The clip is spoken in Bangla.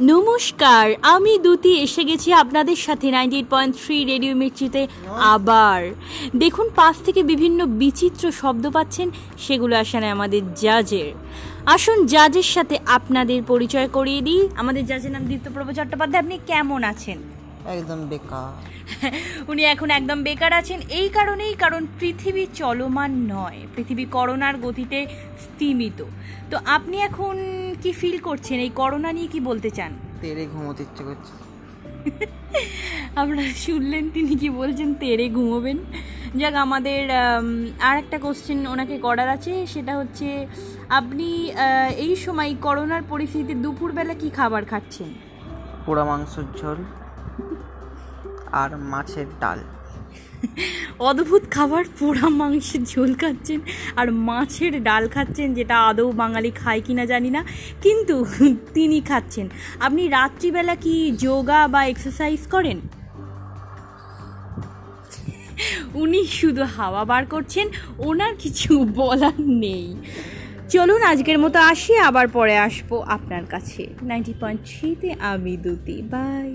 নমস্কার, আমি দুতি এসে গেছি আপনাদের সাথে ninety eight point three radio মির্চিতে আবার। দেখুন, পাশ থেকে বিভিন্ন বিচিত্র শব্দ পাচ্ছেন, সেগুলো আসলে আমাদের জাজের। আসুন, জাজের সাথে আপনাদের পরিচয় করিয়ে দিই। আমাদের জাজের নাম দীপ্তপ্রভ চট্টোপাধ্যায়, আপনি কেমন আছেন? একদম বেকার। উনি এখন একদম বেকার আছেন। এই কারণেই কারণ পৃথিবী চলমান নয়। পৃথিবী করোনার গতিতে স্তীমিত। তো আপনি এখন কি ফিল করছেন? এই করোনা নিয়ে কি বলতে চান? তেরে ঘুমোতে ইচ্ছে করছে। আপনারা শুনলেন তিনি কি বলছেন? তেরে ঘুমোবেন। যাক আমাদের আর একটা কোশ্চেন ওনাকে করার আছে। সেটা হচ্ছে আপনি এই সময় করোনার পরিস্থিতিতে দুপুরবেলা কি খাবার খাচ্ছেন? পোড়া মাংসের ঝোল। আর মাছের ডাল। অদ্ভুত খাবার, পোড়া মাংসের ঝোল খাচ্ছেন আর মাছের ডাল খাচ্ছেন, যেটা আদৌ বাঙালি খায় কিনা জানি না, কিন্তু তিনি খাচ্ছেন। আপনি রাত্রিবেলা কি যোগা বা এক্সারসাইজ করেন? উনি শুধু হাওয়া বার করছেন, ওনার কিছু বলার নেই। চলুন, আজকের মতো আসি, আবার পরে আসব আপনার কাছে। নাইনটি পয়েন্ট থ্রিতে আমি দুতি বাই